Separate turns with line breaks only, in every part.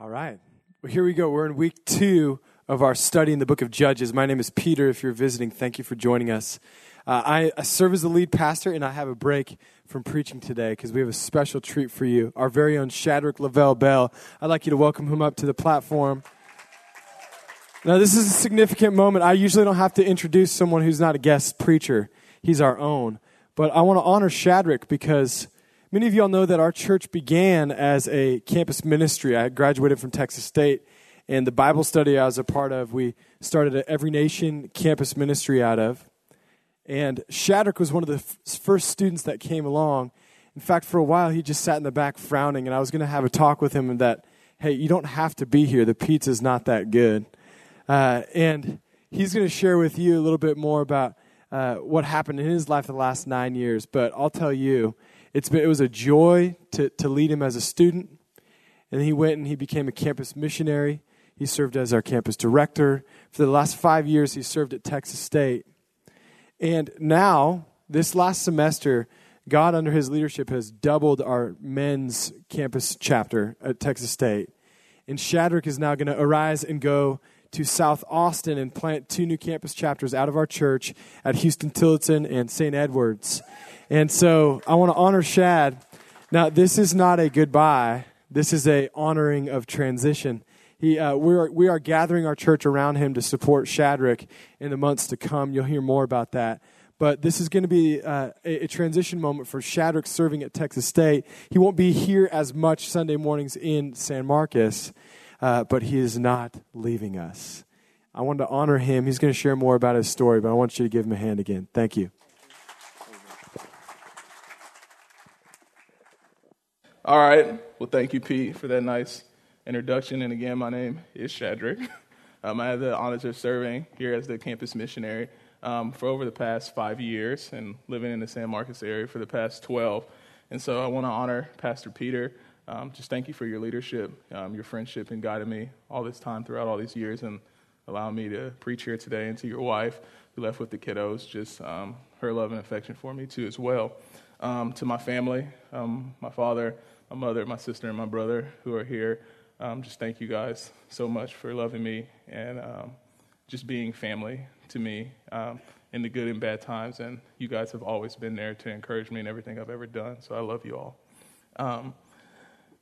All right. Well, here we go. We're in week two of our study in the book of Judges. My name is Peter. If you're visiting, thank you for joining us. Uh, I, I, serve as the lead pastor, and I have a break from preaching today because we have a special treat for you. Our very own Shadrick Lavelle Bell. I'd like you to welcome him up to the platform. Now, this is a significant moment. I usually don't have to introduce someone who's not a guest preacher, he's our own. But I want to honor Shadrick because Many of you all know that our church began as a campus ministry. I graduated from Texas State, and the Bible study I was a part of, we started an Every Nation campus ministry out of. And Shadrick was one of the f- first students that came along. In fact, for a while, he just sat in the back frowning, and I was going to have a talk with him that, hey, you don't have to be here. The pizza's not that good. Uh, and he's going to share with you a little bit more about uh, what happened in his life the last nine years. But I'll tell you, it's been, it was a joy to, to lead him as a student. And he went and he became a campus missionary. He served as our campus director. For the last five years, he served at Texas State. And now, this last semester, God, under his leadership, has doubled our men's campus chapter at Texas State. And Shadrick is now going to arise and go to South Austin and plant two new campus chapters out of our church at Huston-Tillotson and St. Edwards. And so I want to honor Shad. Now, this is not a goodbye. This is a honoring of transition. He, uh, we, are, we are gathering our church around him to support Shadrick in the months to come. You'll hear more about that. But this is going to be uh, a, a, transition moment for Shadrick serving at Texas State. He won't be here as much Sunday mornings in San Marcos, uh, but he is not leaving us. I wanted to honor him. He's going to share more about his story, but I want you to give him a hand again. Thank you.
All right. Well, thank you, Pete, for that nice introduction. And again, my name is Shadrick. Um, I have the honors of serving here as the campus missionary um, for over the past five years and living in the San Marcos area for the past 12. And so I want to honor Pastor Peter. Um, just thank you for your leadership, um, your friendship, and guiding me all this time throughout all these years and allowing me to preach here today. And to your wife, who left with the kiddos, just um, her love and affection for me too as well. Um, to my family, my father, my mother, my sister, and my brother who are here. Um, just thank you guys so much for loving me and um, just being family to me um, in the good and bad times. And you guys have always been there to encourage me in everything I've ever done. So I love you all. Um,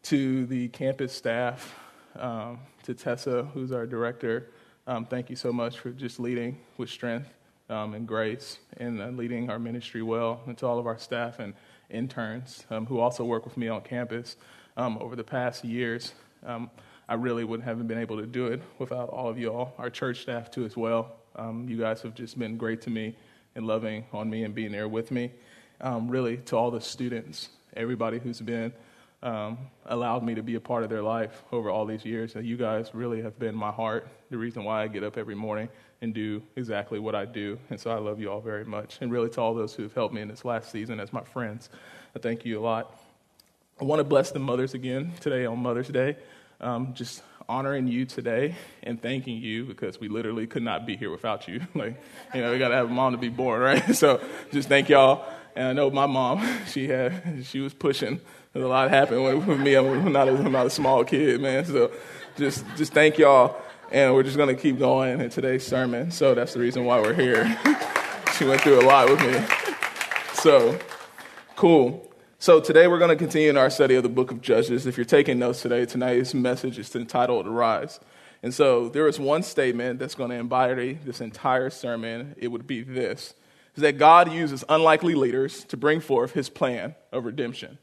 to the campus staff, um, to Tessa, who's our director, um, thank you so much for just leading with strength and grace and uh, leading our ministry well. And to all of our staff and interns um, who also work with me on campus um, over the past years. Um, I really wouldn't have been able to do it without all of you all, our church staff too as well. Um, you guys have just been great to me and loving on me and being there with me. Um, really, to all the students, everybody who's been um, allowed me to be a part of their life over all these years. And you guys really have been my heart, the reason why I get up every morning and do exactly what I do. And so I love you all very much. And really to all those who have helped me in this last season as my friends, I thank you a lot. I want to bless the mothers again today on Mother's Day. Um, just honoring you today and thanking you because we literally could not be here without you. like, you know, we got to have a mom to be born, right? So just thank y'all. And I know my mom, she had, she was pushing. A lot happened with me. I'm not, a, I'm not a small kid, man. So just, just thank y'all and we're just going to keep going in today's sermon. So that's the reason why we're here. she went through a lot with me. So, cool. So today we're going to continue in our study of the book of Judges. If you're taking notes today, tonight's message is entitled Arise. And so there is one statement that's going to embody this entire sermon. It would be this is that God uses unlikely leaders to bring forth his plan of redemption.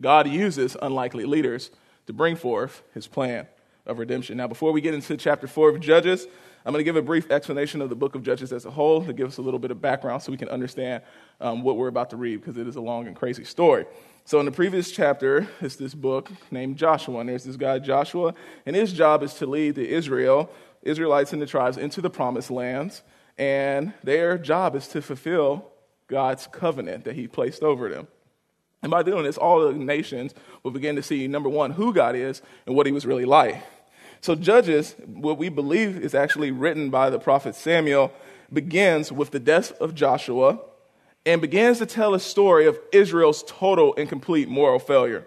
God uses unlikely leaders to bring forth his plan of redemption. Now, before we get into chapter 4 of Judges, I'm going to give a brief explanation of the book of Judges as a whole to give us a little bit of background so we can understand um, what we're about to read because it is a long and crazy story. So, in the previous chapter, it's this book named Joshua, and there's this guy, Joshua, and his job is to lead the Israel, Israelites and the tribes into the promised lands, and their job is to fulfill God's covenant that he placed over them. And by doing this, all the nations will begin to see, number one, who God is and what he was really like. So, Judges, what we believe is actually written by the prophet Samuel, begins with the death of Joshua and begins to tell a story of Israel's total and complete moral failure.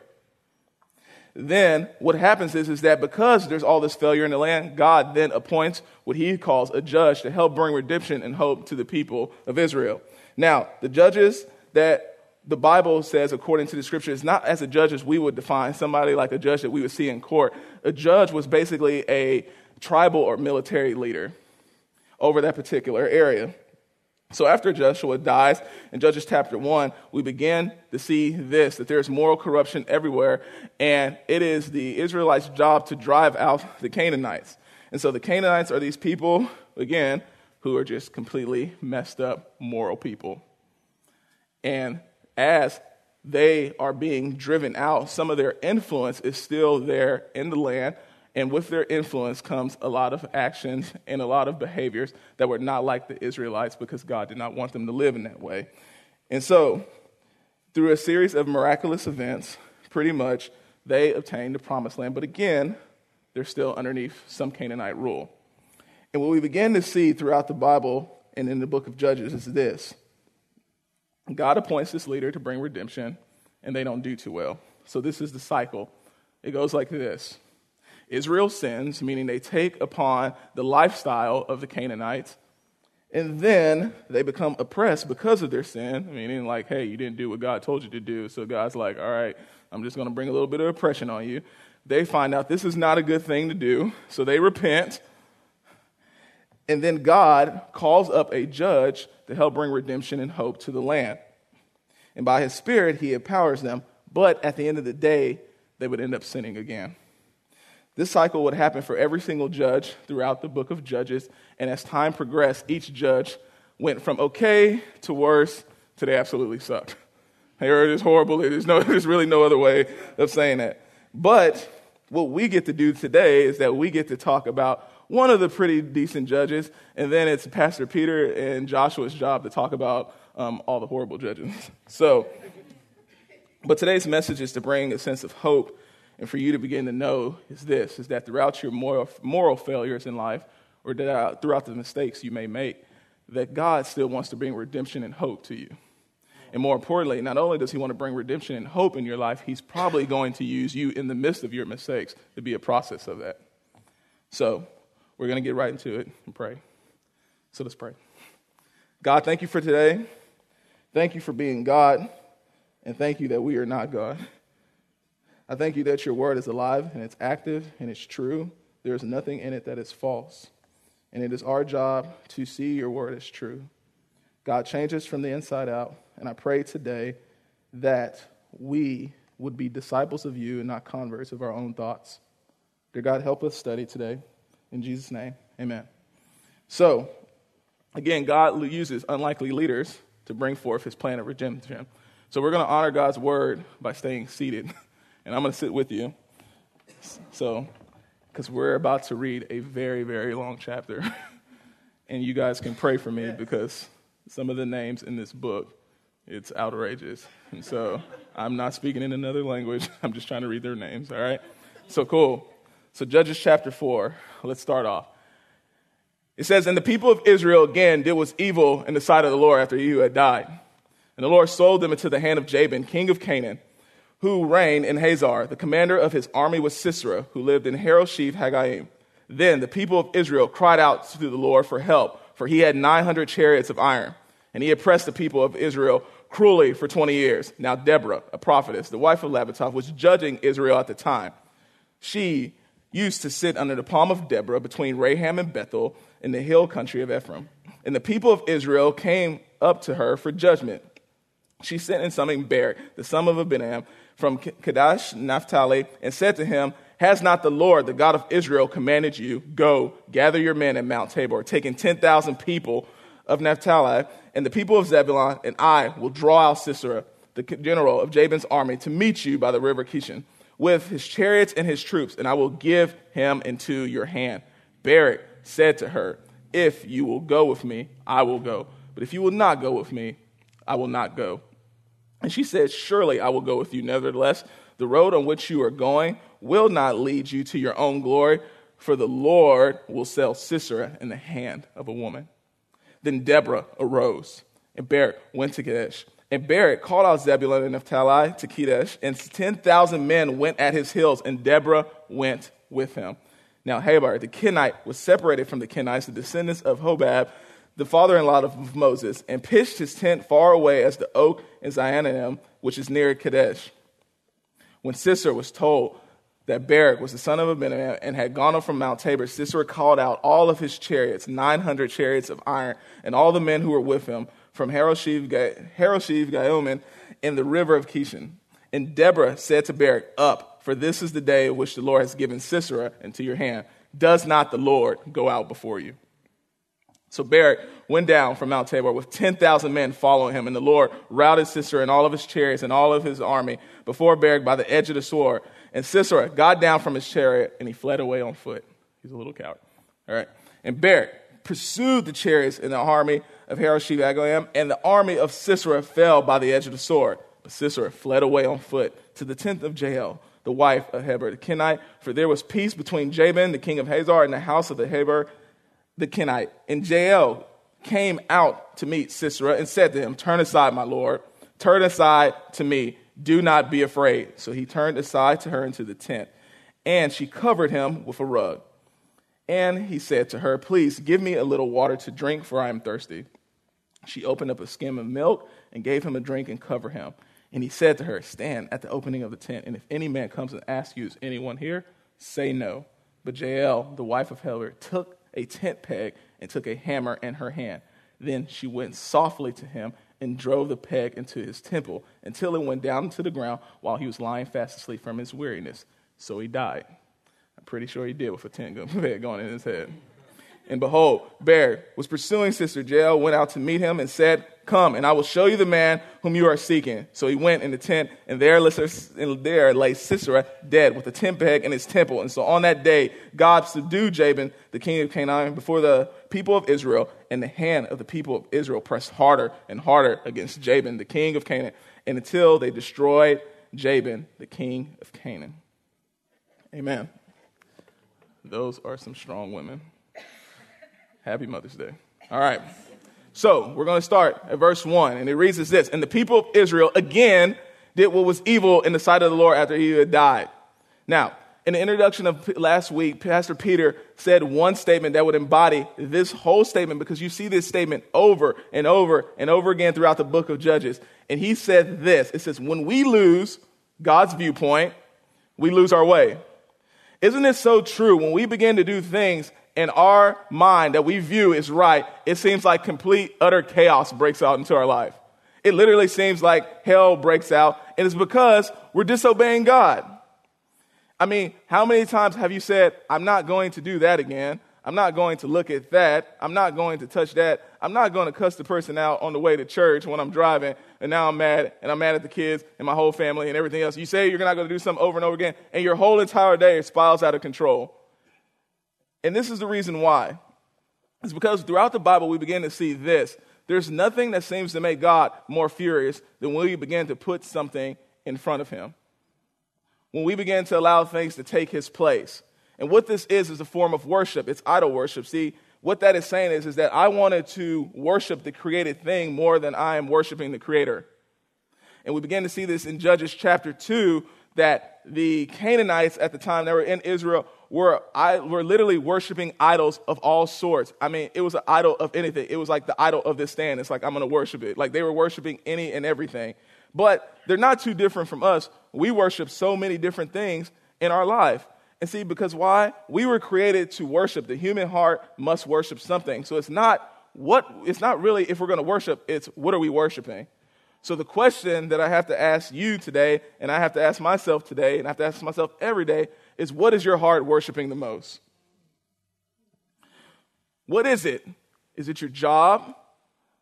then what happens is, is that because there's all this failure in the land, God then appoints what he calls a judge to help bring redemption and hope to the people of Israel. Now, the judges that the Bible says, according to the scripture, is not as a judge as we would define somebody like a judge that we would see in court. A judge was basically a tribal or military leader over that particular area. So after Joshua dies in Judges chapter 1, we begin to see this that there's moral corruption everywhere, and it is the Israelites' job to drive out the Canaanites. And so the Canaanites are these people, again, who are just completely messed up moral people. And as they are being driven out, some of their influence is still there in the land, and with their influence comes a lot of actions and a lot of behaviors that were not like the Israelites because God did not want them to live in that way. And so, through a series of miraculous events, pretty much, they obtained the promised land. But again, they're still underneath some Canaanite rule. And what we begin to see throughout the Bible and in the book of Judges is this God appoints this leader to bring redemption, and they don't do too well. So, this is the cycle. It goes like this Israel sins, meaning they take upon the lifestyle of the Canaanites, and then they become oppressed because of their sin, meaning, like, hey, you didn't do what God told you to do. So God's like, all right, I'm just going to bring a little bit of oppression on you. They find out this is not a good thing to do, so they repent. And then God calls up a judge to help bring redemption and hope to the land. And by his Spirit, he empowers them. But at the end of the day, they would end up sinning again. This cycle would happen for every single judge throughout the book of Judges. And as time progressed, each judge went from okay to worse to they absolutely sucked. Hey, it is horrible. There's, no, there's really no other way of saying that. But what we get to do today is that we get to talk about one of the pretty decent judges, and then it's Pastor Peter and Joshua's job to talk about um, all the horrible judges. So, but today's message is to bring a sense of hope and for you to begin to know is this is that throughout your moral, moral failures in life or that, throughout the mistakes you may make that god still wants to bring redemption and hope to you and more importantly not only does he want to bring redemption and hope in your life he's probably going to use you in the midst of your mistakes to be a process of that so we're going to get right into it and pray so let's pray god thank you for today thank you for being god and thank you that we are not god I thank you that your word is alive and it's active and it's true. There is nothing in it that is false. And it is our job to see your word as true. God, change us from the inside out. And I pray today that we would be disciples of you and not converts of our own thoughts. Dear God, help us study today. In Jesus' name, amen. So, again, God uses unlikely leaders to bring forth his plan of redemption. So, we're going to honor God's word by staying seated. and I'm going to sit with you. So, because we're about to read a very, very long chapter. and you guys can pray for me because some of the names in this book, it's outrageous. And so I'm not speaking in another language. I'm just trying to read their names, all right? So cool. So, Judges chapter 4, let's start off. It says, And the people of Israel again did what was evil in the sight of the Lord after Ehud had died. And the Lord sold them into the hand of Jabin, king of Canaan who reigned in Hazor. The commander of his army was Sisera, who lived in Harosheth Hagoyim. Then the people of Israel cried out to the Lord for help, for he had 900 chariots of iron, and he oppressed the people of Israel cruelly for 20 years. Now Deborah, a prophetess, the wife of Lappidoth, was judging Israel at the time. She used to sit under the palm of Deborah between Ramah and Bethel in the hill country of Ephraim. And the people of Israel came up to her for judgment. She sent in summoning Barak, the son of Abinoam, from Kadesh Naphtali and said to him, Has not the Lord, the God of Israel, commanded you, Go, gather your men at Mount Tabor, taking 10,000 people of Naphtali and the people of Zebulun, and I will draw out Sisera, the general of Jabin's army, to meet you by the river Kishon with his chariots and his troops, and I will give him into your hand. Barak said to her, If you will go with me, I will go. But if you will not go with me, I will not go. And she said, Surely I will go with you. Nevertheless, the road on which you are going will not lead you to your own glory, for the Lord will sell Sisera in the hand of a woman. Then Deborah arose, and Barak went to Kadesh. And Barak called out Zebulun and Naphtali to Kedesh, and 10,000 men went at his heels, and Deborah went with him. Now, Heber, the Kenite, was separated from the Kenites, the descendants of Hobab, the father in law of Moses, and pitched his tent far away as the oak in Zaanannim, which is near Kadesh. When Sisera was told that Barak was the son of Abinadab and had gone up from Mount Tabor, Sisera called out all of his chariots, 900 chariots of iron, and all the men who were with him from Haroshev Goimmon in the river of Kishon. And Deborah said to Barak, Up, for this is the day which the Lord has given Sisera into your hand. Does not the Lord go out before you? So Barak went down from Mount Tabor with 10,000 men following him, and the Lord routed Sisera and all of his chariots and all of his army before Barak by the edge of the sword. And Sisera got down from his chariot and he fled away on foot. He's a little coward. All right. And Barak pursued the chariots and the army of Harosheth Aglaim, and the army of Sisera fell by the edge of the sword. But Sisera fled away on foot to the tent of Jael, the wife of Heber the Kenite, for there was peace between Jabin, the king of Hazor, and the house of the Heber the Kenite. And Jael came out to meet Sisera and said to him, Turn aside, my lord, turn aside to me do not be afraid. So he turned aside to her into the tent, and she covered him with a rug. And he said to her, Please give me a little water to drink, for I am thirsty. She opened up a skim of milk and gave him a drink and covered him. And he said to her, Stand at the opening of the tent, and if any man comes and asks you, Is anyone here? Say no. But Jael, the wife of Heber, took a tent peg and took a hammer in her hand. Then she went softly to him and drove the peg into his temple until it went down to the ground while he was lying fast asleep from his weariness. So he died. Pretty sure he did with a tent peg going in his head. And behold, Barak was pursuing Sisera Jael, went out to meet him, and said, Come, and I will show you the man whom you are seeking. So he went in the tent, and there, there lay Sisera dead with a tent peg in his temple. And so on that day, God subdued Jabin, the king of Canaan, before the people of Israel, and the hand of the people of Israel pressed harder and harder against Jabin, the king of Canaan, and until they destroyed Jabin, the king of Canaan. Amen. Those are some strong women. Happy Mother's Day. All right. So we're going to start at verse 1, and it reads as this And the people of Israel again did what was evil in the sight of the Lord after he had died. Now, in the introduction of last week, Pastor Peter said one statement that would embody this whole statement because you see this statement over and over and over again throughout the book of Judges. And he said this it says, When we lose God's viewpoint, we lose our way. Isn't it so true when we begin to do things in our mind that we view is right, it seems like complete, utter chaos breaks out into our life. It literally seems like hell breaks out, and it's because we're disobeying God. I mean, how many times have you said, I'm not going to do that again? I'm not going to look at that. I'm not going to touch that. I'm not going to cuss the person out on the way to church when I'm driving, and now I'm mad, and I'm mad at the kids and my whole family and everything else. You say you're not going to do something over and over again, and your whole entire day spirals out of control. And this is the reason why. It's because throughout the Bible, we begin to see this. There's nothing that seems to make God more furious than when we begin to put something in front of him. When we begin to allow things to take his place. And what this is, is a form of worship. It's idol worship. See, what that is saying is, is that I wanted to worship the created thing more than I am worshiping the creator. And we begin to see this in Judges chapter 2 that the Canaanites at the time that were in Israel were, I, were literally worshiping idols of all sorts. I mean, it was an idol of anything. It was like the idol of this stand. It's like, I'm going to worship it. Like they were worshiping any and everything. But they're not too different from us. We worship so many different things in our life. And see, because why? We were created to worship. The human heart must worship something. So it's not what, it's not really if we're going to worship, it's what are we worshiping? So, the question that I have to ask you today, and I have to ask myself today, and I have to ask myself every day, is what is your heart worshiping the most? What is it? Is it your job?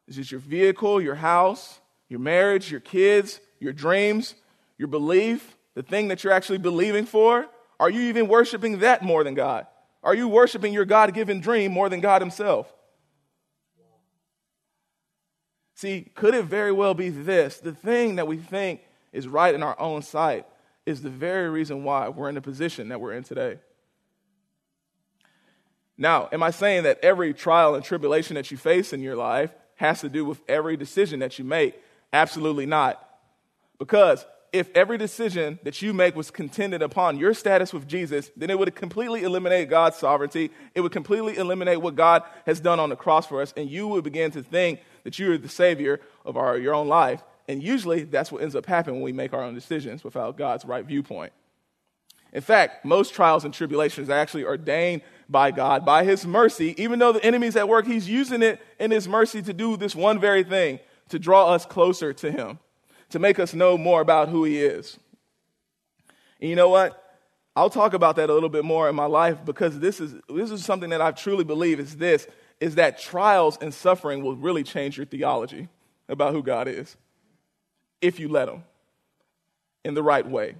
Is it your vehicle, your house, your marriage, your kids, your dreams, your belief, the thing that you're actually believing for? Are you even worshiping that more than God? Are you worshiping your God given dream more than God Himself? See, could it very well be this? The thing that we think is right in our own sight is the very reason why we're in the position that we're in today. Now, am I saying that every trial and tribulation that you face in your life has to do with every decision that you make? Absolutely not. Because if every decision that you make was contingent upon your status with Jesus, then it would completely eliminate God's sovereignty. It would completely eliminate what God has done on the cross for us, and you would begin to think that you are the Savior of our, your own life. And usually that's what ends up happening when we make our own decisions without God's right viewpoint. In fact, most trials and tribulations are actually ordained by God, by His mercy, even though the enemy's at work, He's using it in His mercy to do this one very thing to draw us closer to Him to make us know more about who He is. And you know what? I'll talk about that a little bit more in my life because this is, this is something that I truly believe is this, is that trials and suffering will really change your theology about who God is if you let them in the right way.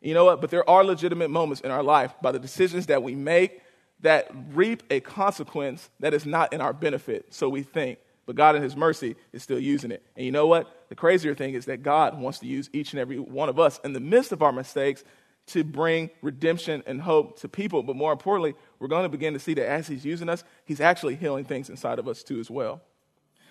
You know what? But there are legitimate moments in our life by the decisions that we make that reap a consequence that is not in our benefit, so we think. But God, in His mercy, is still using it. And you know what? The crazier thing is that God wants to use each and every one of us in the midst of our mistakes to bring redemption and hope to people. But more importantly, we're going to begin to see that as He's using us, He's actually healing things inside of us too, as well.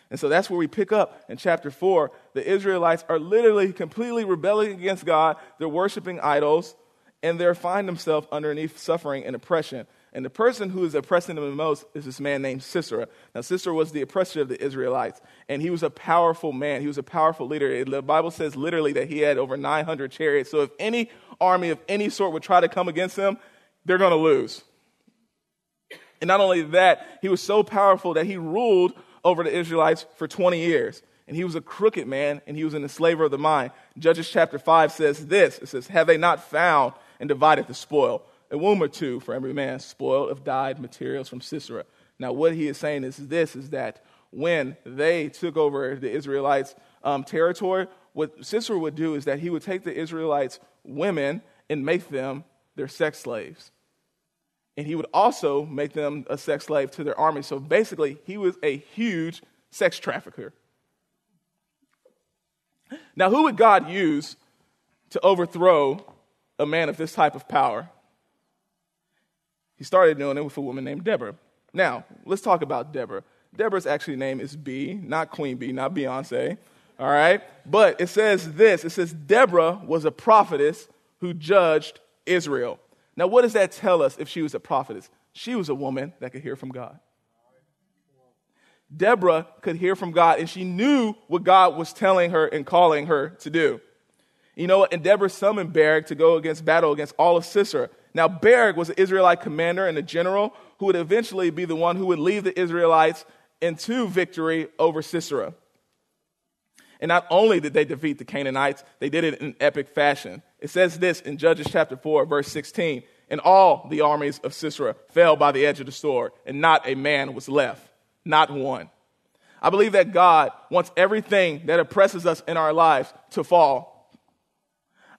And so that's where we pick up in chapter 4. The Israelites are literally completely rebelling against God. They're worshiping idols, and they find themselves underneath suffering and oppression. And the person who is oppressing them the most is this man named Sisera. Now, Sisera was the oppressor of the Israelites, and he was a powerful man. He was a powerful leader. The Bible says literally that he had over 900 chariots. So, if any army of any sort would try to come against him, they're going to lose. And not only that, he was so powerful that he ruled over the Israelites for 20 years. And he was a crooked man, and he was an enslaver of the mind. Judges chapter 5 says this It says, Have they not found and divided the spoil? A womb or two for every man spoiled of dyed materials from Sisera. Now, what he is saying is this is that when they took over the Israelites' um, territory, what Sisera would do is that he would take the Israelites' women and make them their sex slaves. And he would also make them a sex slave to their army. So basically, he was a huge sex trafficker. Now, who would God use to overthrow a man of this type of power? He started doing it with a woman named Deborah. Now, let's talk about Deborah. Deborah's actually name is B, not Queen B, not Beyonce. All right? But it says this it says, Deborah was a prophetess who judged Israel. Now, what does that tell us if she was a prophetess? She was a woman that could hear from God. Deborah could hear from God, and she knew what God was telling her and calling her to do. You know what? And Deborah summoned Barak to go against battle against all of Sisera. Now, Barak was an Israelite commander and a general who would eventually be the one who would lead the Israelites into victory over Sisera. And not only did they defeat the Canaanites, they did it in epic fashion. It says this in Judges chapter 4, verse 16 And all the armies of Sisera fell by the edge of the sword, and not a man was left, not one. I believe that God wants everything that oppresses us in our lives to fall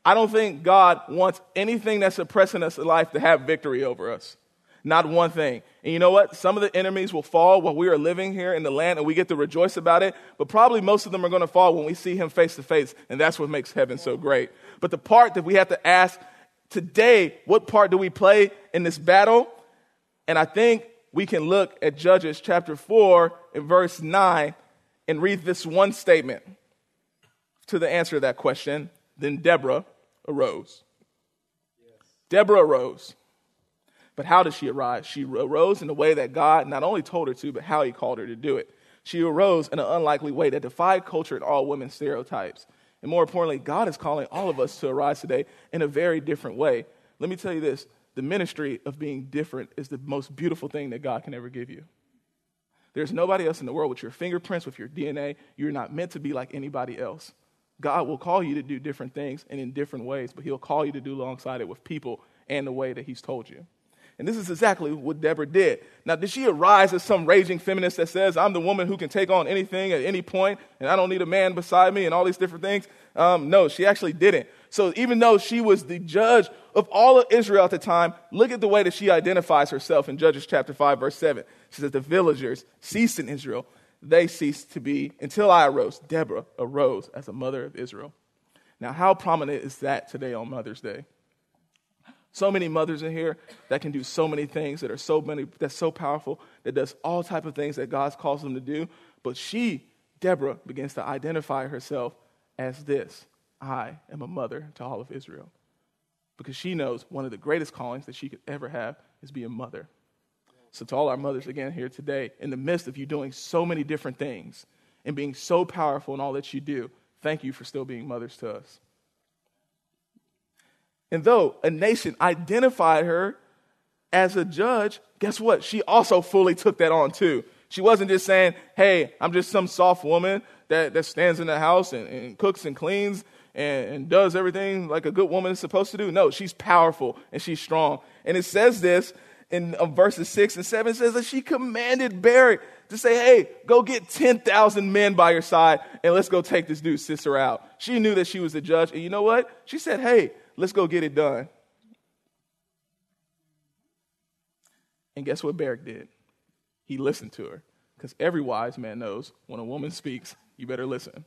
I don't think God wants anything that's oppressing us in life to have victory over us. Not one thing. And you know what? Some of the enemies will fall while we are living here in the land and we get to rejoice about it, but probably most of them are going to fall when we see him face to face, and that's what makes heaven so great. But the part that we have to ask today, what part do we play in this battle? And I think we can look at Judges chapter 4 and verse 9 and read this one statement to the answer to that question. Then Deborah, arose. Yes. Deborah arose. But how did she arise? She arose in a way that God not only told her to, but how he called her to do it. She arose in an unlikely way that defied culture and all women's stereotypes. And more importantly, God is calling all of us to arise today in a very different way. Let me tell you this the ministry of being different is the most beautiful thing that God can ever give you. There's nobody else in the world with your fingerprints, with your DNA. You're not meant to be like anybody else. God will call you to do different things and in different ways, but He'll call you to do alongside it with people and the way that He's told you. And this is exactly what Deborah did. Now, did she arise as some raging feminist that says, I'm the woman who can take on anything at any point, and I don't need a man beside me, and all these different things? Um, no, she actually didn't. So, even though she was the judge of all of Israel at the time, look at the way that she identifies herself in Judges chapter 5, verse 7. She says, The villagers ceased in Israel they ceased to be until I arose. Deborah arose as a mother of Israel. Now, how prominent is that today on Mother's Day? So many mothers in here that can do so many things that are so many that's so powerful that does all type of things that God calls them to do. But she Deborah begins to identify herself as this I am a mother to all of Israel. Because she knows one of the greatest callings that she could ever have is be a mother. So, to all our mothers again here today, in the midst of you doing so many different things and being so powerful in all that you do, thank you for still being mothers to us. And though a nation identified her as a judge, guess what? She also fully took that on too. She wasn't just saying, hey, I'm just some soft woman that, that stands in the house and, and cooks and cleans and, and, does everything like a good woman is supposed to do. No, she's powerful and she's strong. And it says this in verses 6 and 7 says that she commanded Barak to say, hey, go get 10,000 men by your side and let's go take this dude Sisera out. She knew that she was the judge. And you know what? She said, hey, let's go get it done. And guess what Barak did? He listened to her. Because every wise man knows when a woman speaks, you better listen.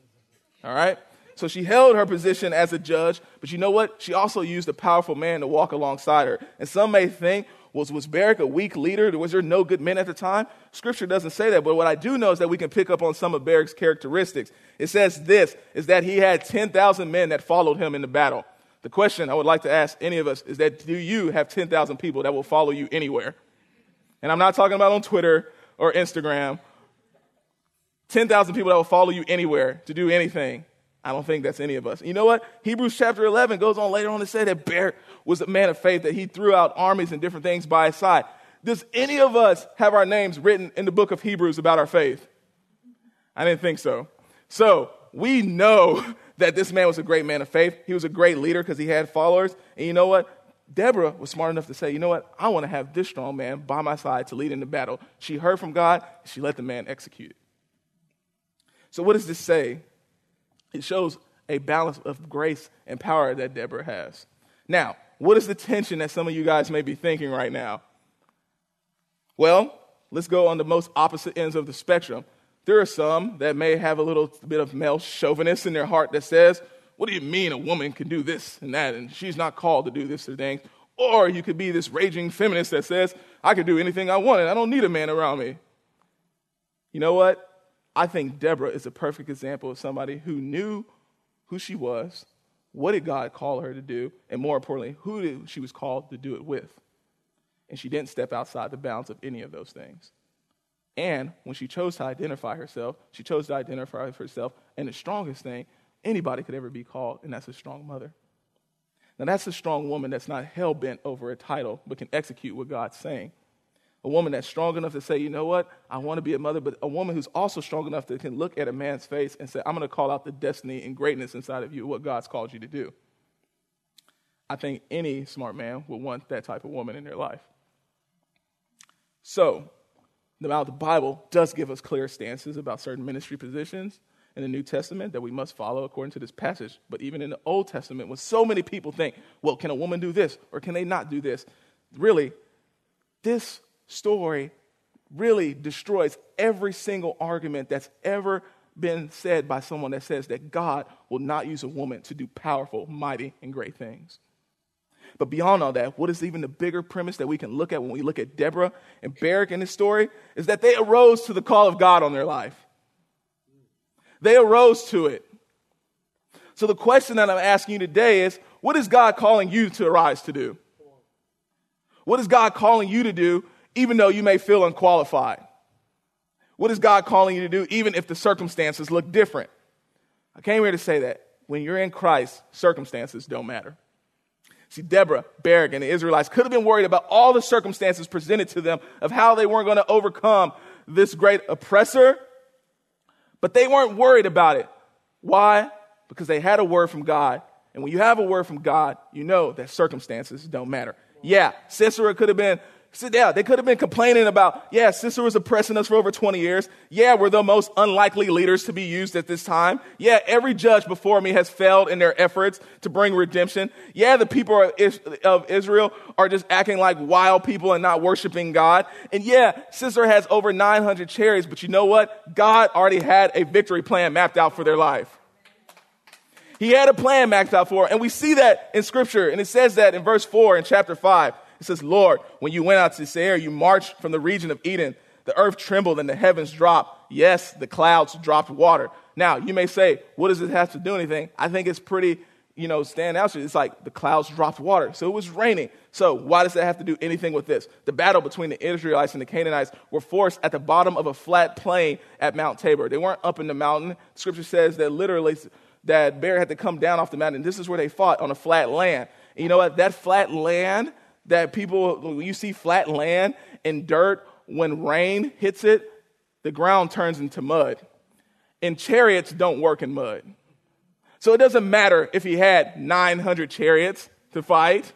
All right? So she held her position as a judge, but you know what? She also used a powerful man to walk alongside her. And some may think, was, was Barak a weak leader? Was there no good men at the time? Scripture doesn't say that, but what I do know is that we can pick up on some of Barak's characteristics. It says this, is that he had 10,000 men that followed him in the battle. The question I would like to ask any of us is that do you have 10,000 people that will follow you anywhere? And I'm not talking about on Twitter or Instagram. 10,000 people that will follow you anywhere to do anything. I don't think that's any of us. You know what? Hebrews chapter 11 goes on later on to say that Barak was a man of faith, that he threw out armies and different things by his side. Does any of us have our names written in the book of Hebrews about our faith? I didn't think so. So we know that this man was a great man of faith. He was a great leader because he had followers. And you know what? Deborah was smart enough to say, you know what? I want to have this strong man by my side to lead in the battle. She heard from God, she let the man execute it. So, what does this say? It shows a balance of grace and power that Deborah has. Now, what is the tension that some of you guys may be thinking right now? Well, let's go on the most opposite ends of the spectrum. There are some that may have a little bit of male chauvinist in their heart that says, what do you mean a woman can do this and that and she's not called to do this or things? Or you could be this raging feminist that says, I can do anything I want and I don't need a man around me. You know what? I think Deborah is a perfect example of somebody who knew who she was, what did God call her to do, and more importantly, who did she was called to do it with. And she didn't step outside the bounds of any of those things. And when she chose to identify herself, she chose to identify herself, and the strongest thing anybody could ever be called, and that's a strong mother. Now, that's a strong woman that's not hell bent over a title, but can execute what God's saying. A woman that's strong enough to say, you know what, I want to be a mother, but a woman who's also strong enough that can look at a man's face and say, I'm going to call out the destiny and greatness inside of you, what God's called you to do. I think any smart man would want that type of woman in their life. So, now the Bible does give us clear stances about certain ministry positions, in the New Testament that we must follow according to this passage. But even in the Old Testament, when so many people think, well, can a woman do this or can they not do this? Really, this story really destroys every single argument that's ever been said by someone that says that God will not use a woman to do powerful, mighty, and great things. But beyond all that, what is even the bigger premise that we can look at when we look at Deborah and Barak in this story is that they arose to the call of God on their life. They arose to it. So the question that I'm asking you today is what is God calling you to arise to do? What is God calling you to do even though you may feel unqualified? What is God calling you to do even if the circumstances look different? I came here to say that when you're in Christ, circumstances don't matter. See, Deborah, Barak, and the Israelites could have been worried about all the circumstances presented to them of how they weren't going to overcome this great oppressor but they weren't worried about it. Why? Because they had a word from God. And when you have a word from God, you know that circumstances don't matter. Yeah, Sisera could have been Sit down. They could have been complaining about, yeah, Sisera was oppressing us for over 20 years. Yeah, we're the most unlikely leaders to be used at this time. Yeah, every judge before me has failed in their efforts to bring redemption. Yeah, the people of Israel are just acting like wild people and not worshiping God. And yeah, Sisera has over 900 chariots, but you know what? God already had a victory plan mapped out for their life. He had a plan mapped out for, and we see that in scripture, and it says that in verse 4 in chapter 5. It says, Lord, when you went out to Seir, you marched from the region of Edom. The earth trembled and the heavens dropped. Yes, the clouds dropped water. Now, you may say, what does this have to do anything? I think it's pretty, you know, stand out. It's like the clouds dropped water. So it was raining. So why does that have to do anything with this? The battle between the Israelites and the Canaanites were forced at the bottom of a flat plain at Mount Tabor. They weren't up in the mountain. Scripture says that literally that Barak had to come down off the mountain. This is where they fought on a flat land. And you know what? That flat land that people, you see flat land and dirt, when rain hits it, the ground turns into mud. And chariots don't work in mud. So it doesn't matter if he had 900 chariots to fight,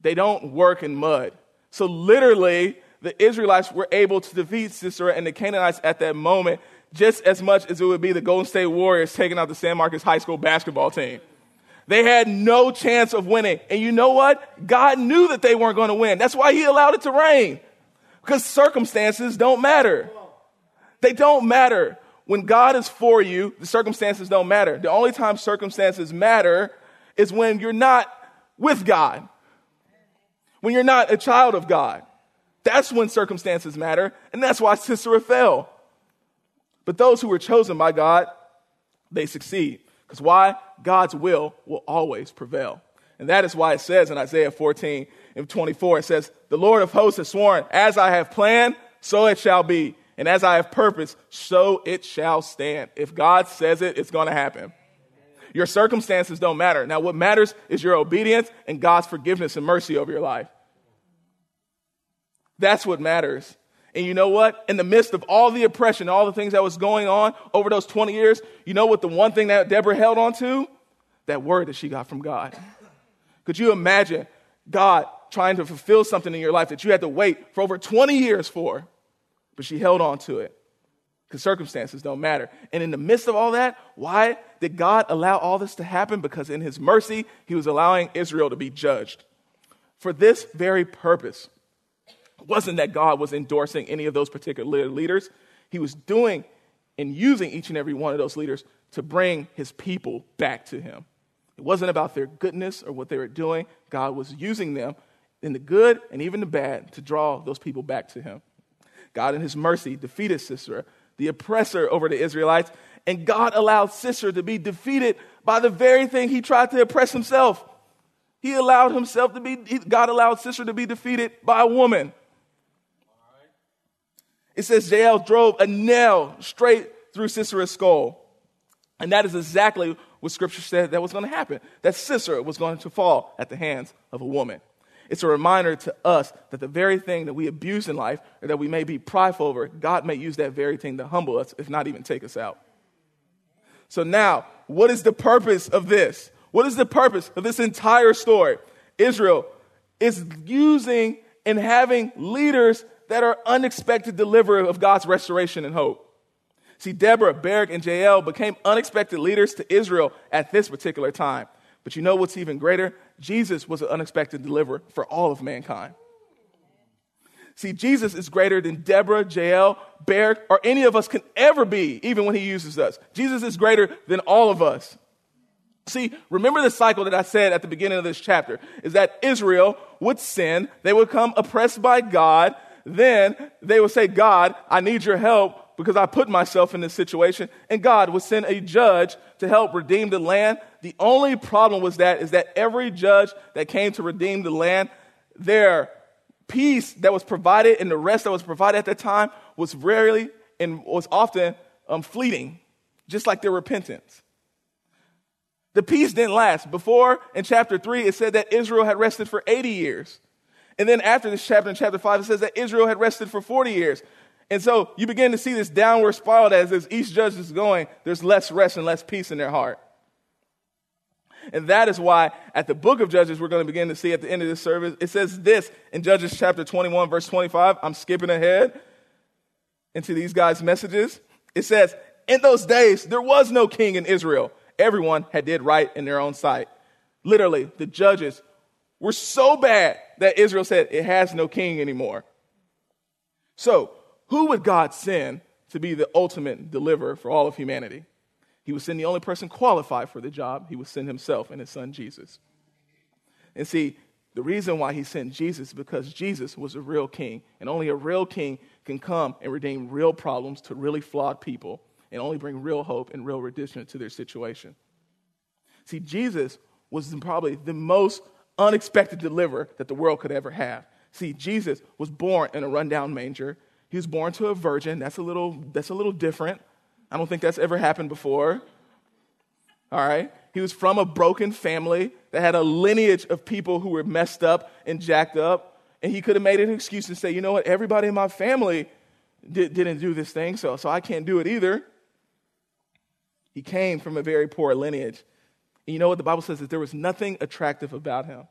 they don't work in mud. So literally, the Israelites were able to defeat Sisera and the Canaanites at that moment just as much as it would be the Golden State Warriors taking out the San Marcos High School basketball team. They had no chance of winning. And you know what? God knew that they weren't going to win. That's why He allowed it to rain. Because circumstances don't matter. They don't matter. When God is for you, the circumstances don't matter. The only time circumstances matter is when you're not with God, when you're not a child of God. That's when circumstances matter. And that's why Sisera fell. But those who were chosen by God, they succeed. Because why? God's will will always prevail. And that is why it says in Isaiah 14 and 24, it says, The Lord of hosts has sworn, as I have planned, so it shall be. And as I have purposed, so it shall stand. If God says it, it's going to happen. Your circumstances don't matter. Now, what matters is your obedience and God's forgiveness and mercy over your life. That's what matters. And you know what? In the midst of all the oppression, all the things that was going on over those 20 years, you know what the one thing that Deborah held on to? That word that she got from God. Could you imagine God trying to fulfill something in your life that you had to wait for over 20 years for? But she held on to it because circumstances don't matter. And in the midst of all that, why did God allow all this to happen? Because in his mercy, he was allowing Israel to be judged. For this very purpose, wasn't that God was endorsing any of those particular leaders. He was doing and using each and every one of those leaders to bring his people back to him. It wasn't about their goodness or what they were doing. God was using them in the good and even the bad to draw those people back to him. God, in his mercy, defeated Sisera, the oppressor over the Israelites, and God allowed Sisera to be defeated by the very thing he tried to oppress himself. He allowed himself to be, God allowed Sisera to be defeated by a woman. It says Jael drove a nail straight through Sisera's skull. And that is exactly what scripture said that was going to happen. That Sisera was going to fall at the hands of a woman. It's a reminder to us that the very thing that we abuse in life or that we may be prideful over, God may use that very thing to humble us, if not even take us out. So now, what is the purpose of this? What is the purpose of this entire story? Israel is using and having leaders that are unexpected deliverer of God's restoration and hope. See, Deborah, Barak, and Jael became unexpected leaders to Israel at this particular time. But you know what's even greater? Jesus was an unexpected deliverer for all of mankind. See, Jesus is greater than Deborah, Jael, Barak, or any of us can ever be, even when he uses us. Jesus is greater than all of us. See, remember the cycle that I said at the beginning of this chapter is that Israel would sin, they would come oppressed by God, then they would say, God, I need your help because I put myself in this situation. And God would send a judge to help redeem the land. The only problem was that is that every judge that came to redeem the land, their peace that was provided and the rest that was provided at that time was rarely and was often um, fleeting, just like their repentance. The peace didn't last. Before in chapter 3, it said that Israel had rested for 80 years. And then after this chapter, in chapter 5, it says that Israel had rested for 40 years. And so you begin to see this downward spiral as, as each judge is going, there's less rest and less peace in their heart. And that is why at the book of Judges, we're going to begin to see at the end of this service, it says this in Judges chapter 21, verse 25. I'm skipping ahead into these guys' messages. It says, In those days, there was no king in Israel. Everyone had did right in their own sight. Literally, the judges were so bad that Israel said it has no king anymore. So, who would God send to be the ultimate deliverer for all of humanity? He would send the only person qualified for the job. He would send himself and his son Jesus. And see, The reason why he sent Jesus is because Jesus was a real king, and only a real king can come and redeem real problems to really flawed people and only bring real hope and real redemption to their situation. See, Jesus was probably the most unexpected deliverer that the world could ever have. See, Jesus was born in a rundown manger. He was born to a virgin. That's a little, that's a little different. I don't think that's ever happened before. All right? He was from a broken family that had a lineage of people who were messed up and jacked up. And he could have made an excuse and say, you know what, everybody in my family did, didn't do this thing, so, so I can't do it either. He came from a very poor lineage. And you know what? The Bible says that there was nothing attractive about him.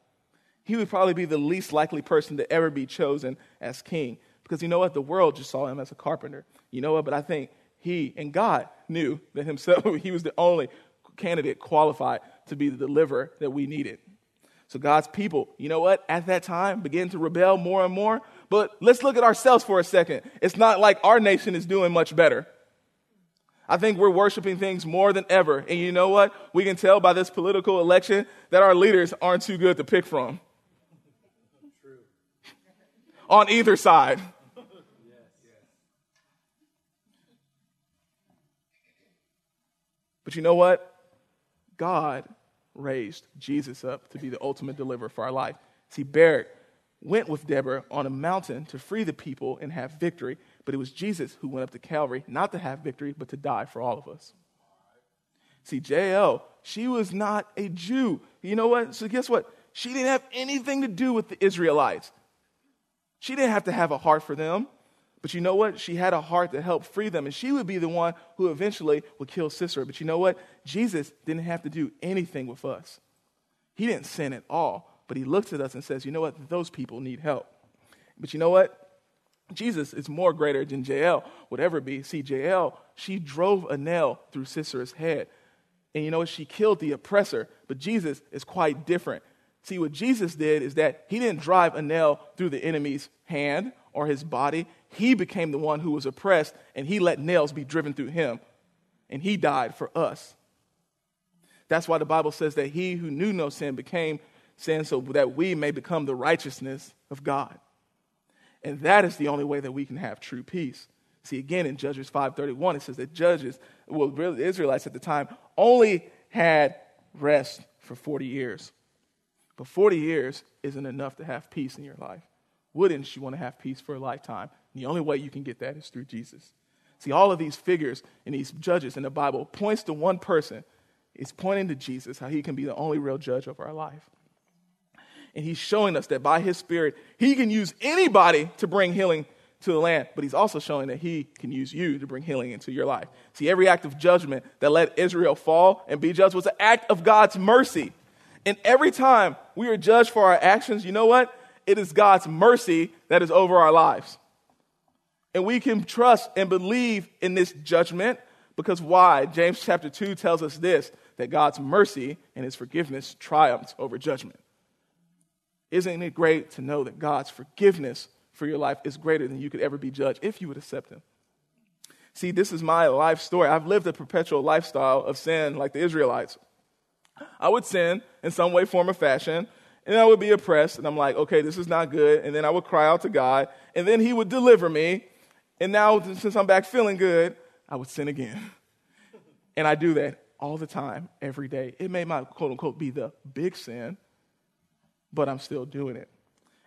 He would probably be the least likely person to ever be chosen as king. Because you know what? The world just saw him as a carpenter. You know what? But I think he and God knew that himself, he was the only candidate qualified to be the deliverer that we needed. So God's people, you know what? At that time, began to rebel more and more. But let's look at ourselves for a second. It's not like our nation is doing much better. I think we're worshiping things more than ever. And you know what? We can tell by this political election that our leaders aren't too good to pick from. True. On either side. But you know what? God raised Jesus up to be the ultimate deliverer for our life. See, Barak went with Deborah on a mountain to free the people and have victory. But it was Jesus who went up to Calvary, not to have victory, but to die for all of us. See, Jael, she was not a Jew. You know what? So, guess what? She didn't have anything to do with the Israelites. She didn't have to have a heart for them. But you know what? She had a heart to help free them. And she would be the one who eventually would kill Sisera. But you know what? Jesus didn't have to do anything with us. He didn't sin at all. But he looks at us and says, you know what? Those people need help. But you know what? Jesus is more greater than Jael would ever be. See, Jael, she drove a nail through Sisera's head. And you know, she killed the oppressor. But Jesus is quite different. See, what Jesus did is that he didn't drive a nail through the enemy's hand or his body. He became the one who was oppressed, and he let nails be driven through him. And he died for us. That's why the Bible says that he who knew no sin became sin so that we may become the righteousness of God. And that is the only way that we can have true peace. See, again, in Judges 5.31, it says that judges, well, really, the Israelites at the time, only had rest for 40 years. But 40 years isn't enough to have peace in your life. Wouldn't you want to have peace for a lifetime? And the only way you can get that is through Jesus. See, all of these figures and these judges in the Bible points to one person. It's pointing to Jesus, how he can be the only real judge of our life. And he's showing us that by his spirit, he can use anybody to bring healing to the land, but he's also showing that he can use you to bring healing into your life. See, every act of judgment that let Israel fall and be judged was an act of God's mercy. And every time we are judged for our actions, you know what? It is God's mercy that is over our lives. And we can trust and believe in this judgment because why? James chapter 2 tells us this that God's mercy and his forgiveness triumphs over judgment. Isn't it great to know that God's forgiveness for your life is greater than you could ever be judged if you would accept Him? See, this is my life story. I've lived a perpetual lifestyle of sin like the Israelites. I would sin in some way, form, or fashion, and I would be oppressed, and I'm like, okay, this is not good. And then I would cry out to God, and then He would deliver me. And now, since I'm back feeling good, I would sin again. And I do that all the time, every day. It may not, quote unquote, be the big sin, but I'm still doing it.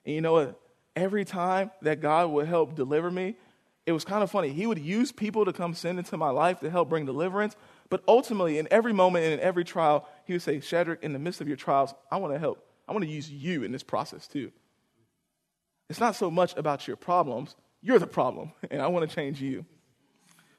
And you know what? Every time that God would help deliver me, it was kind of funny. He would use people to come send into my life to help bring deliverance. But ultimately, in every moment and in every trial, he would say, Shadrick, in the midst of your trials, I want to help. I want to use you in this process too. It's not so much about your problems, you're the problem, and I want to change you.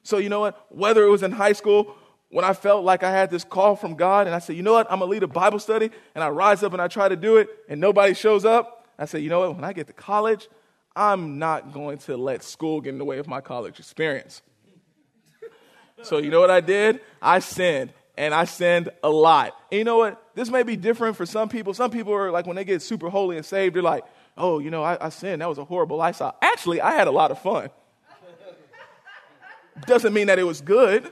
So, you know what? Whether it was in high school when I felt like I had this call from God and I said, you know what, I'm gonna lead a Bible study, and I rise up and I try to do it, and nobody shows up, I said, you know what, when I get to college, I'm not going to let school get in the way of my college experience. so, you know what I did? I sinned, and I sinned a lot. And you know what? This may be different for some people. Some people are like, when they get super holy and saved, they're like, oh, you know, I, I sinned. That was a horrible lifestyle. Actually, I had a lot of fun. Doesn't mean that it was good.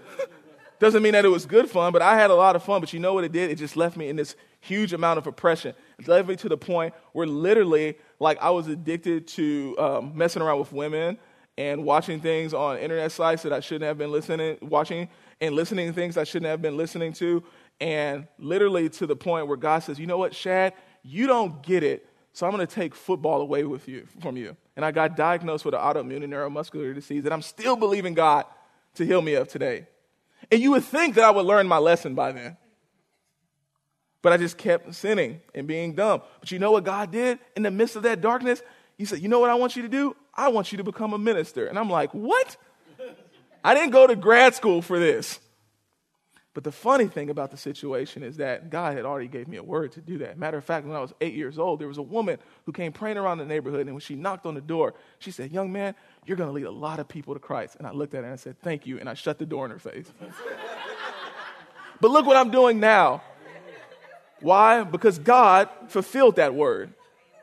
Doesn't mean that it was good fun, but I had a lot of fun. But you know what it did? It just left me in this huge amount of oppression. It led me to the point where literally, like, I was addicted to um, messing around with women and watching things on internet sites that I shouldn't have been listening, watching and listening to things I shouldn't have been listening to. And literally to the point where God says, you know what, Shad, you don't get it, so I'm going to take football away with you, from you. And I got diagnosed with an autoimmune neuromuscular disease that I'm still believing God to heal me of today. And you would think that I would learn my lesson by then. But I just kept sinning and being dumb. But you know what God did in the midst of that darkness? He said, You know what I want you to do? I want you to become a minister. And I'm like, What? I didn't go to grad school for this. But the funny thing about the situation is that God had already gave me a word to do that. Matter of fact, when I was eight years old, there was a woman who came praying around the neighborhood, and when she knocked on the door, she said, Young man, you're going to lead a lot of people to Christ. And I looked at her and I said, Thank you. And I shut the door in her face. but look what I'm doing now. Why? Because God fulfilled that word.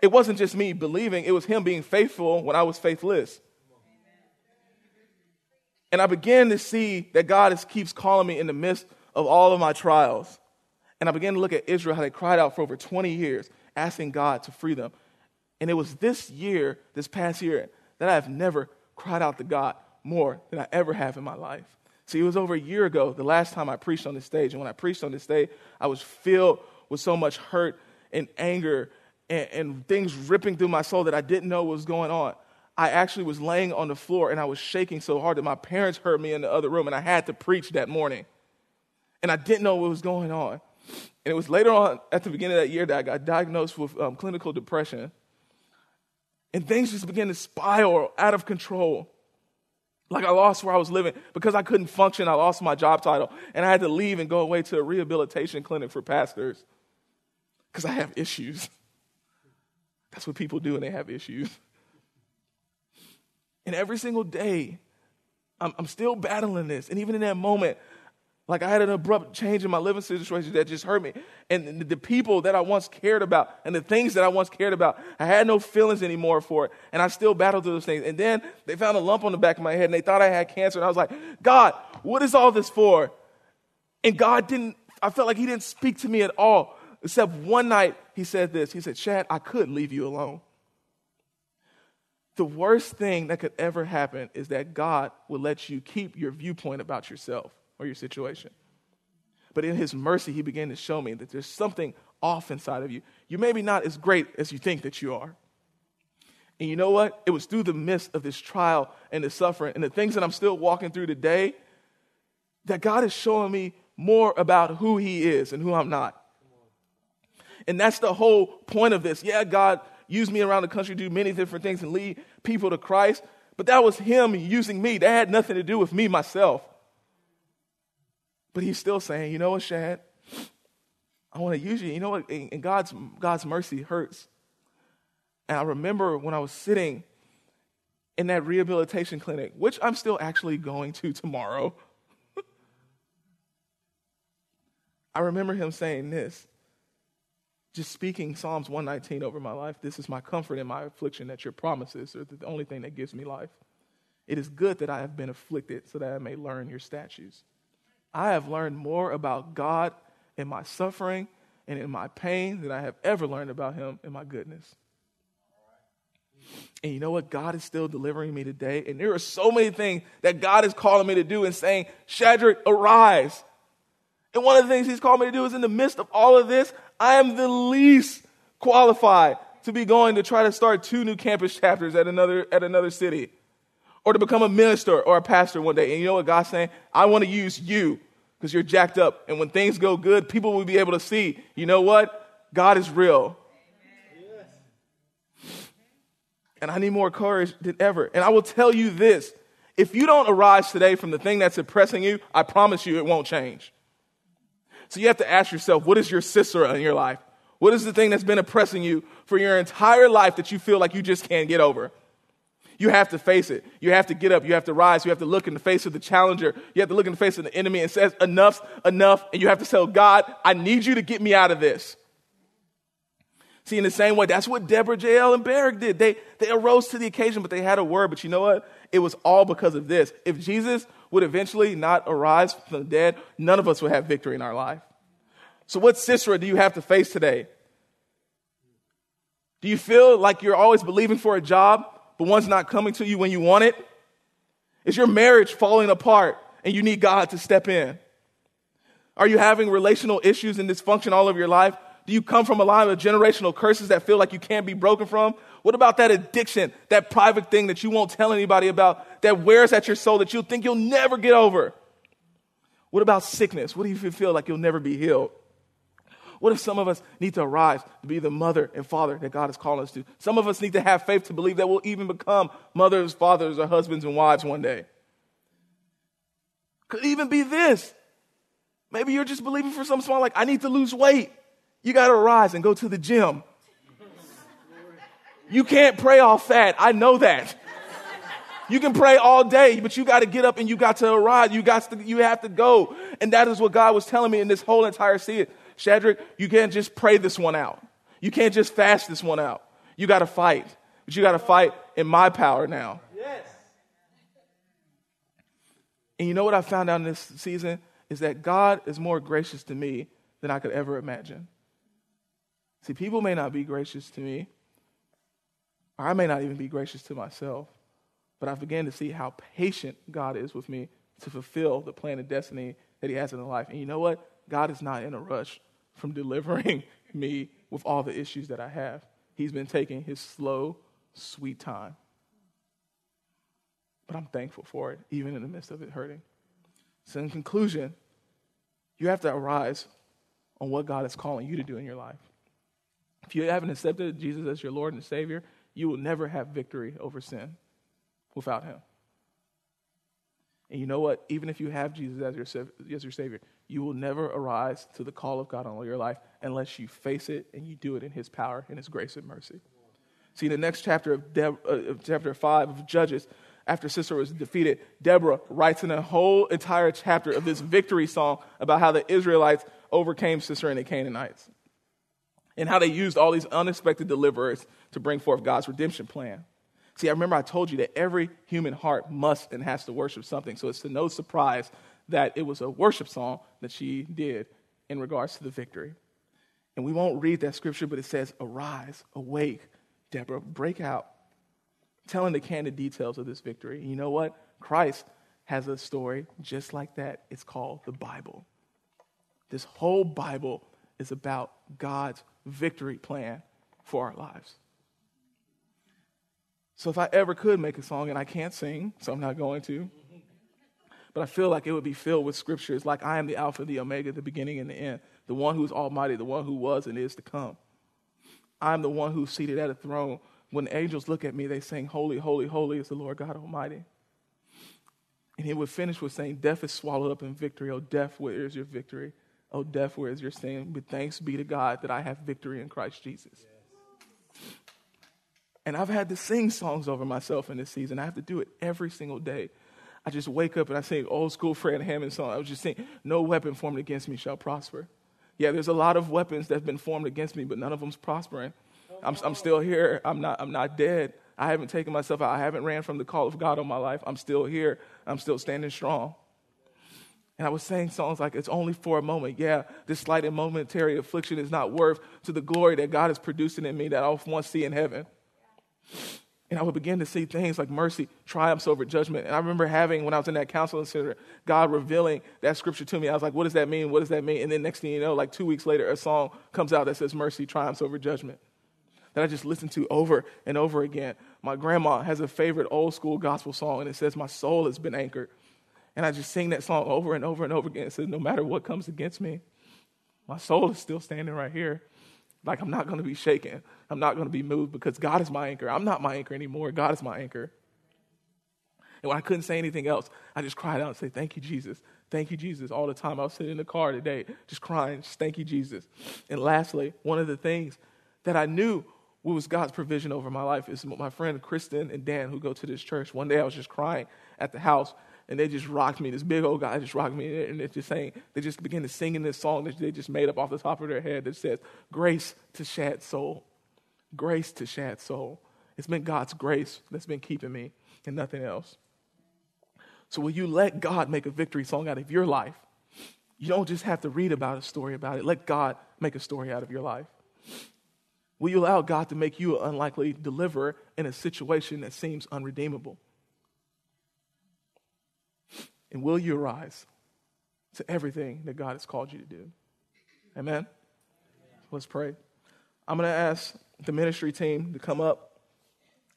It wasn't just me believing, it was Him being faithful when I was faithless. And I began to see that God is, keeps calling me in the midst of all of my trials. And I began to look at Israel, how they cried out for over 20 years, asking God to free them. And it was this year, this past year, that I have never cried out to God more than I ever have in my life. See, it was over a year ago, the last time I preached on this stage. And when I preached on this stage, I was filled with so much hurt and anger and, and things ripping through my soul that I didn't know what was going on. I actually was laying on the floor and I was shaking so hard that my parents heard me in the other room and I had to preach that morning and I didn't know what was going on. And it was later on at the beginning of that year that I got diagnosed with um, clinical depression. And things just began to spiral out of control. Like I lost where I was living because I couldn't function. I lost my job title. And I had to leave and go away to a rehabilitation clinic for pastors because I have issues. That's what people do when they have issues. And every single day, I'm, I'm still battling this. And even in that moment, like I had an abrupt change in my living situation that just hurt me. And the people that I once cared about and the things that I once cared about, I had no feelings anymore for it. And I still battled through those things. And then they found a lump on the back of my head and they thought I had cancer. And I was like, God, what is all this for? And God didn't, I felt like He didn't speak to me at all. Except one night He said this He said, Shad, I could leave you alone. The worst thing that could ever happen is that God will let you keep your viewpoint about yourself or your situation. But in his mercy, he began to show me that there's something off inside of you. You may be not as great as you think that you are. And you know what? It was through the midst of this trial and the suffering and the things that I'm still walking through today that God is showing me more about who He is and who I'm not. And that's the whole point of this. Yeah, God used me around the country to do many different things and lead people to Christ, but that was Him using me. That had nothing to do with me myself. But he's still saying, you know what, Shad? I want to use you. You know what? And God's, God's mercy hurts. And I remember when I was sitting in that rehabilitation clinic, which I'm still actually going to tomorrow. I remember him saying this, just speaking Psalms 119 over my life. This is my comfort in my affliction, that your promises are the only thing that gives me life. It is good that I have been afflicted so that I may learn your statutes. I have learned more about God in my suffering and in my pain than I have ever learned about Him in my goodness. And you know what? God is still delivering me today. And there are so many things that God is calling me to do and saying, Shadrick, arise. And one of the things He's called me to do is in the midst of all of this, I am the least qualified to be going to try to start two new campus chapters at another, at another city or to become a minister or a pastor one day. And you know what God's saying? I want to use you because you're jacked up. And when things go good, people will be able to see, you know what? God is real. And I need more courage than ever. And I will tell you this if you don't arise today from the thing that's oppressing you, I promise you it won't change. So you have to ask yourself what is your Sisera in your life? What is the thing that's been oppressing you for your entire life that you feel like you just can't get over? You have to face it. You have to get up. You have to rise. You have to look in the face of the challenger. You have to look in the face of the enemy and says, enough's enough. And you have to tell God, I need you to get me out of this. See, in the same way, that's what Deborah, Jael, and Barak did. They, they arose to the occasion, but they had a word. But you know what? It was all because of this. If Jesus would eventually not arise from the dead, none of us would have victory in our life. So, what Sisera do you have to face today? Do you feel like you're always believing for a job, but one's not coming to you when you want it? Is your marriage falling apart and you need God to step in? Are you having relational issues and dysfunction all of your life? Do you come from a line of generational curses that feel like you can't be broken from? What about that addiction, that private thing that you won't tell anybody about, that wears at your soul that you think you'll never get over? What about sickness? What if you feel like you'll never be healed? What if some of us need to arise to be the mother and father that God has called us to? Some of us need to have faith to believe that we'll even become mothers, fathers, or husbands and wives one day. Could even be this. Maybe you're just believing for some small, like, I need to lose weight. You got to arise and go to the gym. You can't pray all fat. I know that. You can pray all day, but you got to get up and you got to arise. You got to, you have to go. And that is what God was telling me in this whole entire season. Shadrick, you can't just pray this one out. You can't just fast this one out. You got to fight. But you got to fight in my power now. Yes. And you know what I found out in this season? Is that God is more gracious to me than I could ever imagine. See, people may not be gracious to me, or I may not even be gracious to myself, but I began to see how patient God is with me to fulfill the plan of destiny that He has in the life. And you know what? God is not in a rush from delivering me with all the issues that I have. He's been taking his slow, sweet time. But I'm thankful for it, even in the midst of it hurting. So, in conclusion, you have to arise on what God is calling you to do in your life. If you haven't accepted Jesus as your Lord and Savior, you will never have victory over sin without Him. And you know what? Even if you have Jesus as your, as your Savior, you will never arise to the call of God on all your life unless you face it and you do it in His power and His grace and mercy. See, in the next chapter of, De- uh, chapter 5 of Judges, after Sisera was defeated, Deborah writes in a whole entire chapter of this victory song about how the Israelites overcame Sisera and the Canaanites and how they used all these unexpected deliverers to bring forth God's redemption plan. See, I remember I told you that every human heart must and has to worship something. So it's to no surprise that it was a worship song that she did in regards to the victory. And we won't read that scripture, but it says, Arise, awake, Deborah, break out, telling the candid details of this victory. And you know what? Christ has a story just like that. It's called the Bible. This whole Bible is about God's victory plan for our lives. So if I ever could make a song, and I can't sing, so I'm not going to, but I feel like it would be filled with scriptures like I am the Alpha, the Omega, the beginning and the end, the one who's almighty, the one who was and is to come. I'm the one who's seated at a throne. When angels look at me, they sing, Holy, holy, holy is the Lord God Almighty. And he would finish with saying, Death is swallowed up in victory. Oh, death, where is your victory? Oh, death, where is your sting? But thanks be to God that I have victory in Christ Jesus. And I've had to sing songs over myself in this season. I have to do it every single day. I just wake up and I sing old school Fred Hammond song. I was just saying, No weapon formed against me shall prosper. Yeah, there's a lot of weapons that have been formed against me, but none of them's prospering. I'm, I'm still here. I'm not, I'm not dead. I haven't taken myself out. I haven't ran from the call of God on my life. I'm still here. I'm still standing strong. And I was saying songs like, It's only for a moment. Yeah, this slight and momentary affliction is not worth to the glory that God is producing in me that I'll once see in heaven. And I would begin to see things like mercy triumphs over judgment. And I remember having, when I was in that counseling center, God revealing that scripture to me. I was like, what does that mean? What does that mean? And then next thing you know, like two weeks later, a song comes out that says mercy triumphs over judgment. That I just listened to over and over again. My grandma has a favorite old school gospel song, and it says, My soul has been anchored. And I just sing that song over and over and over again. It says, No matter what comes against me, my soul is still standing right here. Like I'm not going to be shaken. I'm not going to be moved because God is my anchor. I'm not my anchor anymore. God is my anchor. And when I couldn't say anything else, I just cried out and said, Thank you, Jesus. Thank you, Jesus, all the time. I was sitting in the car today just crying, just thank you, Jesus. And lastly, one of the things that I knew was God's provision over my life is my friend Kristen and Dan who go to this church. One day I was just crying at the house and they just rocked me. This big old guy just rocked me, and they're just saying, they just began to sing in this song that they just made up off the top of their head that says, Grace to Shad Soul. Grace to Shad Soul. It's been God's grace that's been keeping me and nothing else. So, will you let God make a victory song out of your life? You don't just have to read about a story about it. Let God make a story out of your life. Will you allow God to make you an unlikely deliverer in a situation that seems unredeemable? And will you arise to everything that God has called you to do? Amen? Let's pray. I'm going to ask the ministry team to come up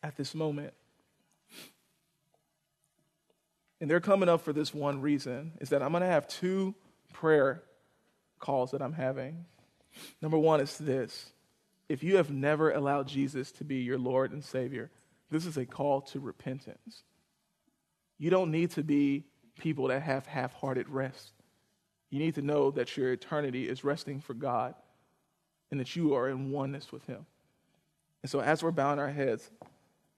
at this moment. And they're coming up for this one reason is that I'm going to have two prayer calls that I'm having. Number one is this if you have never allowed Jesus to be your Lord and Savior, this is a call to repentance. You don't need to be people that have half hearted rest. You need to know that your eternity is resting for God and that you are in oneness with Him. And so, as we're bowing our heads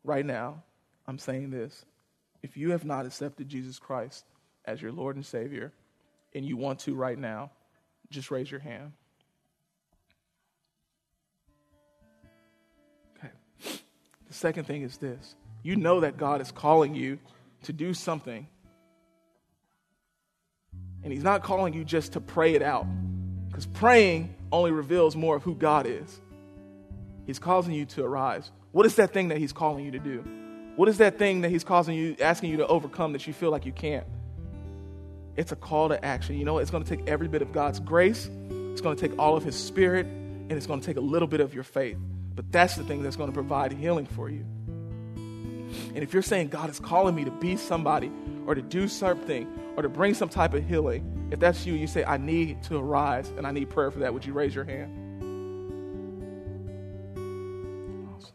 right now, I'm saying this. If you have not accepted Jesus Christ as your Lord and Savior, and you want to right now, just raise your hand. Okay. The second thing is this you know that God is calling you to do something. And He's not calling you just to pray it out, because praying only reveals more of who God is. He's causing you to arise. What is that thing that He's calling you to do? What is that thing that He's causing you, asking you to overcome that you feel like you can't? It's a call to action. You know, it's going to take every bit of God's grace, it's going to take all of His Spirit, and it's going to take a little bit of your faith. But that's the thing that's going to provide healing for you. And if you're saying, God is calling me to be somebody or to do something or to bring some type of healing, if that's you, you say, I need to arise and I need prayer for that, would you raise your hand? Awesome.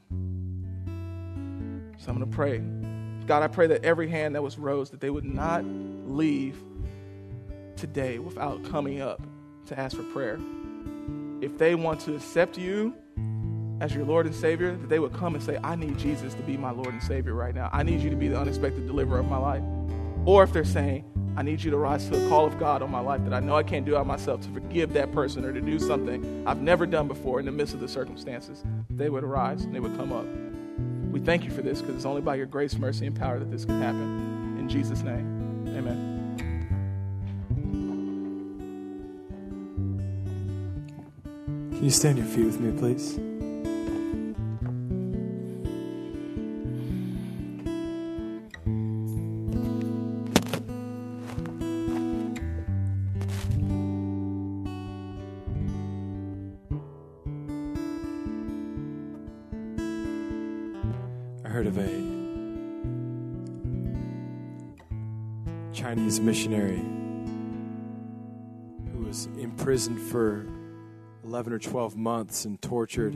So I'm going to pray. God, I pray that every hand that was rose, that they would not leave today without coming up to ask for prayer. If they want to accept you as your Lord and Savior, that they would come and say, I need Jesus to be my Lord and Savior right now. I need you to be the unexpected deliverer of my life. Or if they're saying, I need you to rise to the call of God on my life that I know I can't do out myself to forgive that person or to do something I've never done before in the midst of the circumstances, they would arise and they would come up. We thank you for this because it's only by your grace, mercy, and power that this can happen. In Jesus' name, amen.
Can you stand your feet with me, please? Was imprisoned for 11 or 12 months and tortured,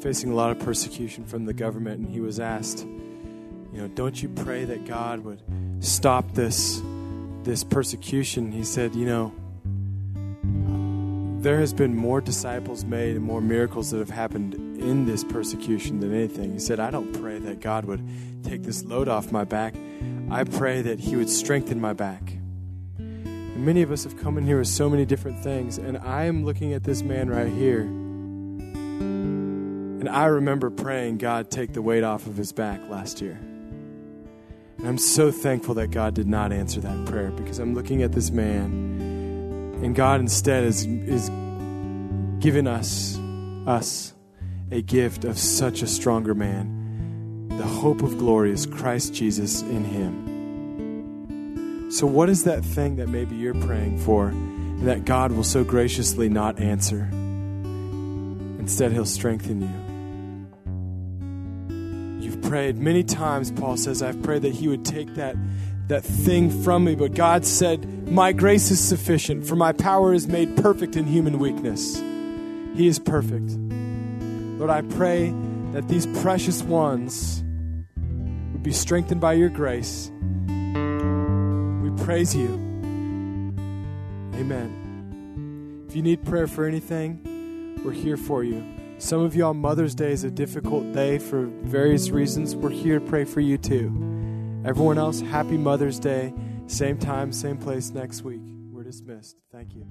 facing a lot of persecution from the government. And he was asked, You know, don't you pray that God would stop this, this persecution? He said, You know, there has been more disciples made and more miracles that have happened in this persecution than anything. He said, I don't pray that God would take this load off my back. I pray that He would strengthen my back. Many of us have come in here with so many different things, and I am looking at this man right here. And I remember praying, God, take the weight off of his back last year. And I'm so thankful that God did not answer that prayer because I'm looking at this man and God instead is, is giving us, us a gift of such a stronger man. The hope of glory is Christ Jesus in him. So, what is that thing that maybe you're praying for that God will so graciously not answer? Instead, he'll strengthen you. You've prayed many times, Paul says, I've prayed that he would take that that thing from me. But God said, My grace is sufficient, for my power is made perfect in human weakness. He is perfect. Lord, I pray that these precious ones would be strengthened by your grace. Praise you. Amen. If you need prayer for anything, we're here for you. Some of y'all, Mother's Day is a difficult day for various reasons. We're here to pray for you too. Everyone else, happy Mother's Day. Same time, same place next week. We're dismissed. Thank you.